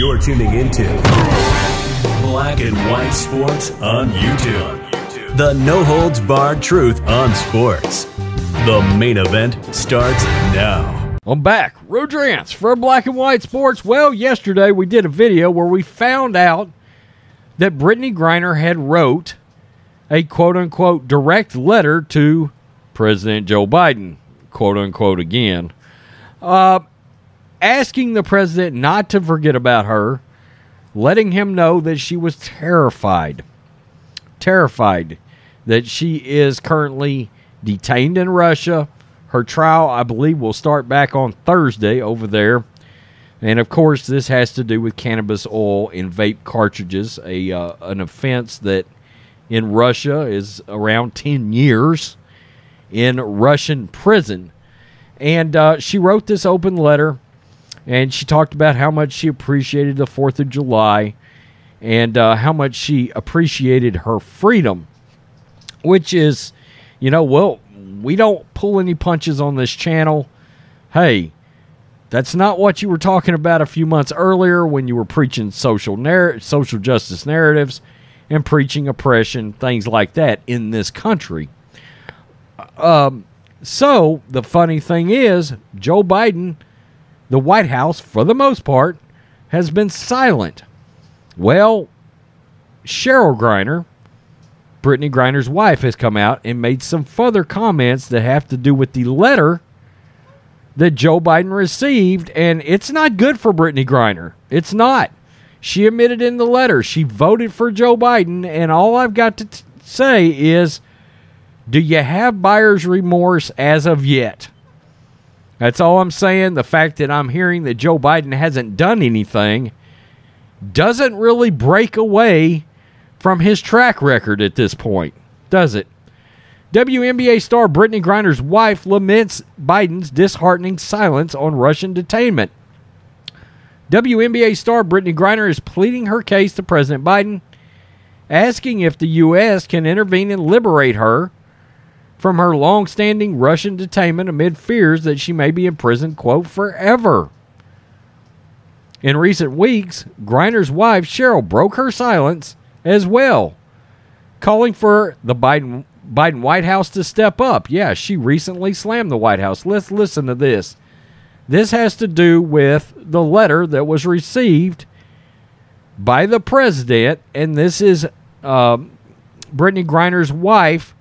You're tuning into Black and White Sports on YouTube. The no holds barred truth on sports. The main event starts now. I'm back. Rodrance for Black and White Sports. Well, yesterday we did a video where we found out that Brittney Griner had wrote a quote unquote direct letter to President Joe Biden, quote unquote again, uh, asking the president not to forget about her, letting him know that she was terrified, terrified that she is currently detained in Russia. Her trial, I believe, will start back on Thursday over there. And of course, this has to do with cannabis oil in vape cartridges, a uh, an offense that in Russia is around 10 years in Russian prison. And uh, she wrote this open letter and she talked about how much she appreciated the 4th of July and uh, how much she appreciated her freedom, which is, you know, well, we don't pull any punches on this channel. Hey, that's not what you were talking about a few months earlier when you were preaching social narr- social justice narratives and preaching oppression, things like that in this country. Um, so the funny thing is, Joe Biden, the White House, for the most part, has been silent. Well, Cheryl Griner, Brittney Griner's wife, has come out and made some further comments that have to do with the letter that Joe Biden received, and it's not good for Brittney Griner. It's not. She admitted in the letter she voted for Joe Biden, and all I've got to t- say is do you have buyer's remorse as of yet? That's all I'm saying. The fact that I'm hearing that Joe Biden hasn't done anything doesn't really break away from his track record at this point, does it? WNBA star Brittney Griner's wife laments Biden's disheartening silence on Russian detainment. WNBA star Brittney Griner is pleading her case to President Biden, asking if the U.S. can intervene and liberate her from her long-standing Russian detainment amid fears that she may be imprisoned, quote, forever. In recent weeks, Griner's wife, Cheryl, broke her silence as well, calling for the Biden, Biden White House to step up. Yeah, she recently slammed the White House. Let's listen to this. This has to do with the letter that was received by the president, and this is um, Brittney Griner's wife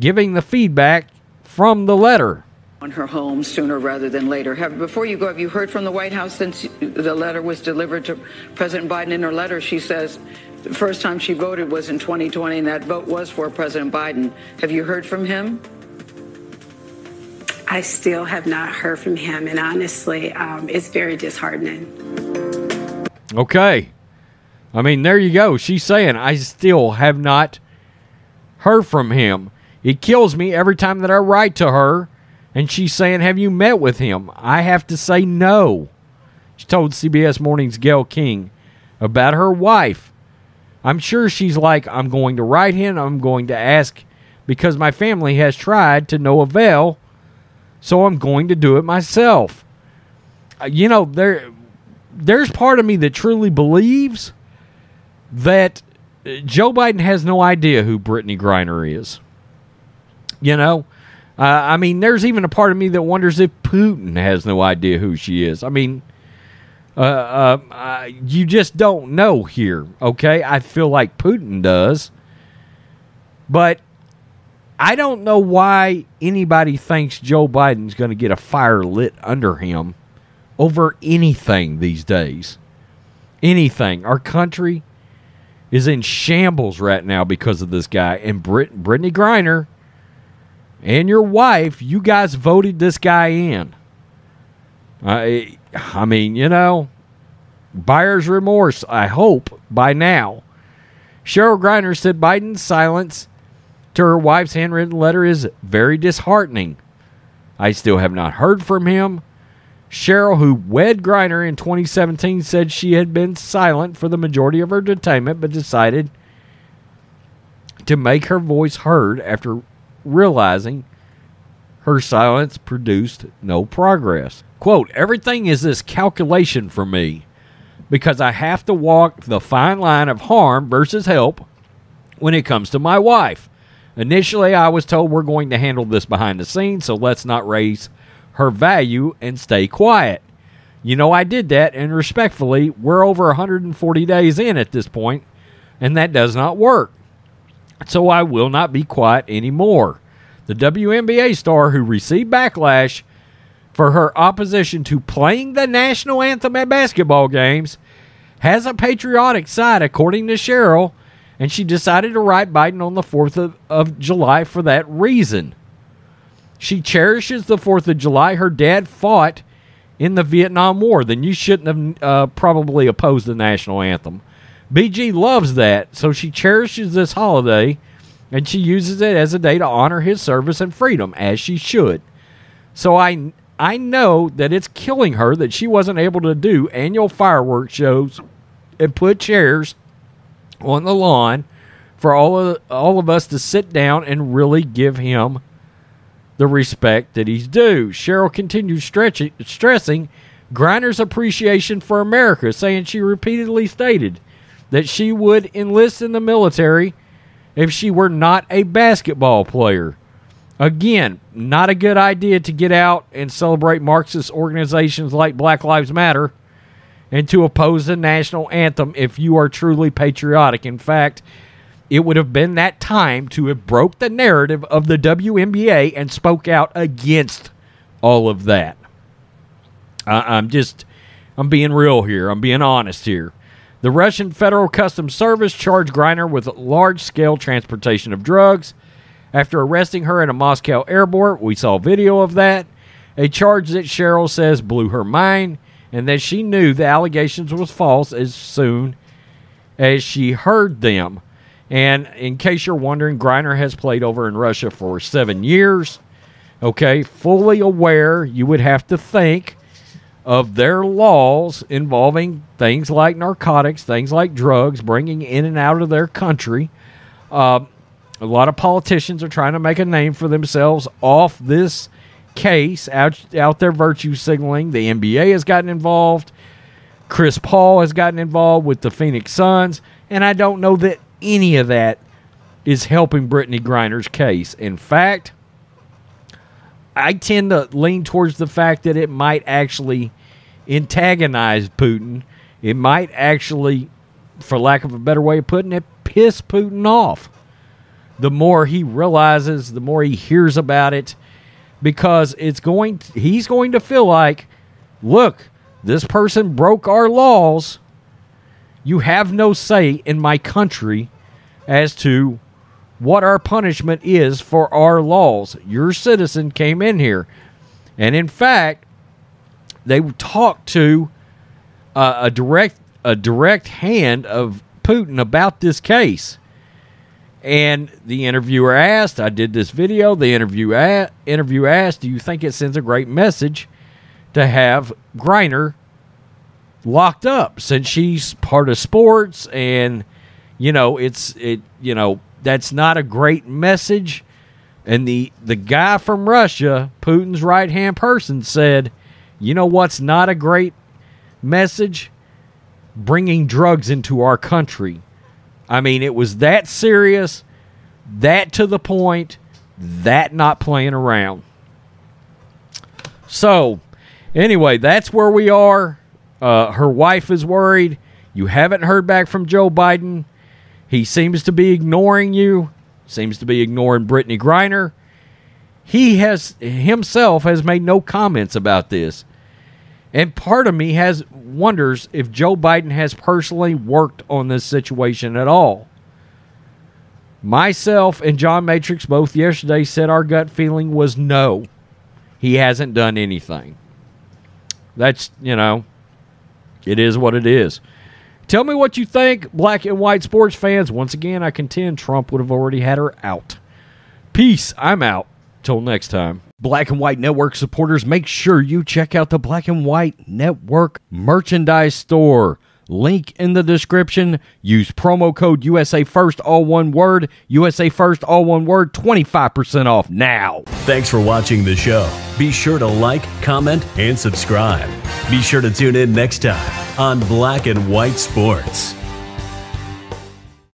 giving the feedback from the letter. On her home sooner rather than later. Have, before you go, have you heard from the White House since the letter was delivered to President Biden? In her letter, she says the first time she voted was in 2020, and that vote was for President Biden. Have you heard from him? I still have not heard from him, and honestly, um, it's very disheartening. Okay. I mean, there you go. She's saying, I still have not heard from him. It kills me every time that I write to her and she's saying, Have you met with him? I have to say no. She told CBS Morning's Gayle King about her wife. I'm sure she's like, I'm going to write him, I'm going to ask because my family has tried to no avail, so I'm going to do it myself. Uh, you know, there there's part of me that truly believes that uh, Joe Biden has no idea who Brittney Griner is. You know, uh, I mean, there's even a part of me that wonders if Putin has no idea who she is. I mean, uh, uh, you just don't know here, okay? I feel like Putin does. But I don't know why anybody thinks Joe Biden's going to get a fire lit under him over anything these days. Anything. Our country is in shambles right now because of this guy. And Brit- Brittney Griner and your wife, you guys voted this guy in. I, I mean, you know, buyer's remorse, I hope, by now. Cheryl Griner said Biden's silence to her wife's handwritten letter is very disheartening. I still have not heard from him. Cheryl, who wed Griner in 2017, said she had been silent for the majority of her detainment, but decided to make her voice heard after realizing her silence produced no progress. Quote, everything is this calculation for me. because I have to walk the fine line of harm versus help when it comes to my wife. Initially, I was told we're going to handle this behind the scenes, so let's not raise her value and stay quiet. You know, I did that, and respectfully, we're over 140 days in at this point, and that does not work. So I will not be quiet anymore. The WNBA star who received backlash for her opposition to playing the national anthem at basketball games has a patriotic side, according to Cheryl, and she decided to write Biden on the 4th of, of July for that reason. She cherishes the 4th of July. Her dad fought in the Vietnam War. Then you shouldn't have uh, probably opposed the national anthem. BG loves that, so she cherishes this holiday and she uses it as a day to honor his service and freedom, as she should. So I I know that it's killing her that she wasn't able to do annual fireworks shows and put chairs on the lawn for all of all of us to sit down and really give him the respect that he's due. Cheryl continued stretching, stressing Griner's appreciation for America, saying she repeatedly stated that she would enlist in the military if she were not a basketball player. Again, not a good idea to get out and celebrate Marxist organizations like Black Lives Matter and to oppose the national anthem if you are truly patriotic. In fact, it would have been that time to have broke the narrative of the WNBA and spoke out against all of that. I, I'm just, I'm being real here. I'm being honest here. The Russian Federal Customs Service charged Griner with large scale transportation of drugs after arresting her at a Moscow airport. We saw video of that. A charge that Cheryl says blew her mind and that she knew the allegations was false as soon as she heard them. And in case you're wondering, Griner has played over in Russia for seven years. Okay, fully aware, you would have to think of their laws involving things like narcotics, things like drugs, bringing in and out of their country. Uh, a lot of politicians are trying to make a name for themselves off this case, out, out there virtue signaling. The NBA has gotten involved. Chris Paul has gotten involved with the Phoenix Suns. And I don't know that any of that is helping Brittney Griner's case. In fact, I tend to lean towards the fact that it might actually antagonize Putin. It might actually, for lack of a better way of putting it, piss Putin off. The more he realizes, the more he hears about it, because it's going. To, he's going to feel like, look, this person broke our laws. You have no say in my country as to what our punishment is for our laws. Your citizen came in here. And in fact, they talked to uh, a direct a direct hand of Putin about this case. And the interviewer asked, I did this video, the interview a- asked, do you think it sends a great message to have Griner locked up since she's part of sports and you know it's it you know that's not a great message and the the guy from Russia Putin's right hand person said you know what's not a great message bringing drugs into our country i mean it was that serious that to the point that not playing around so anyway that's where we are uh, her wife is worried. You haven't heard back from Joe Biden. He seems to be ignoring you. Seems to be ignoring Brittney Griner. He has himself has made no comments about this. And part of me has wonders if Joe Biden has personally worked on this situation at all. Myself and John Matrix both yesterday said our gut feeling was no. He hasn't done anything. That's, you know, it is what it is. Tell me what you think, black and white sports fans. Once again, I contend Trump would have already had her out. Peace. I'm out. Till next time. Black and White Network supporters, make sure you check out the Black and White Network merchandise store. Link in the description. Use promo code USA First, all one word. USA First, all one word. 25% off now. Thanks for watching the show. Be sure to like, comment, and subscribe. Be sure to tune in next time on Black and White Sports.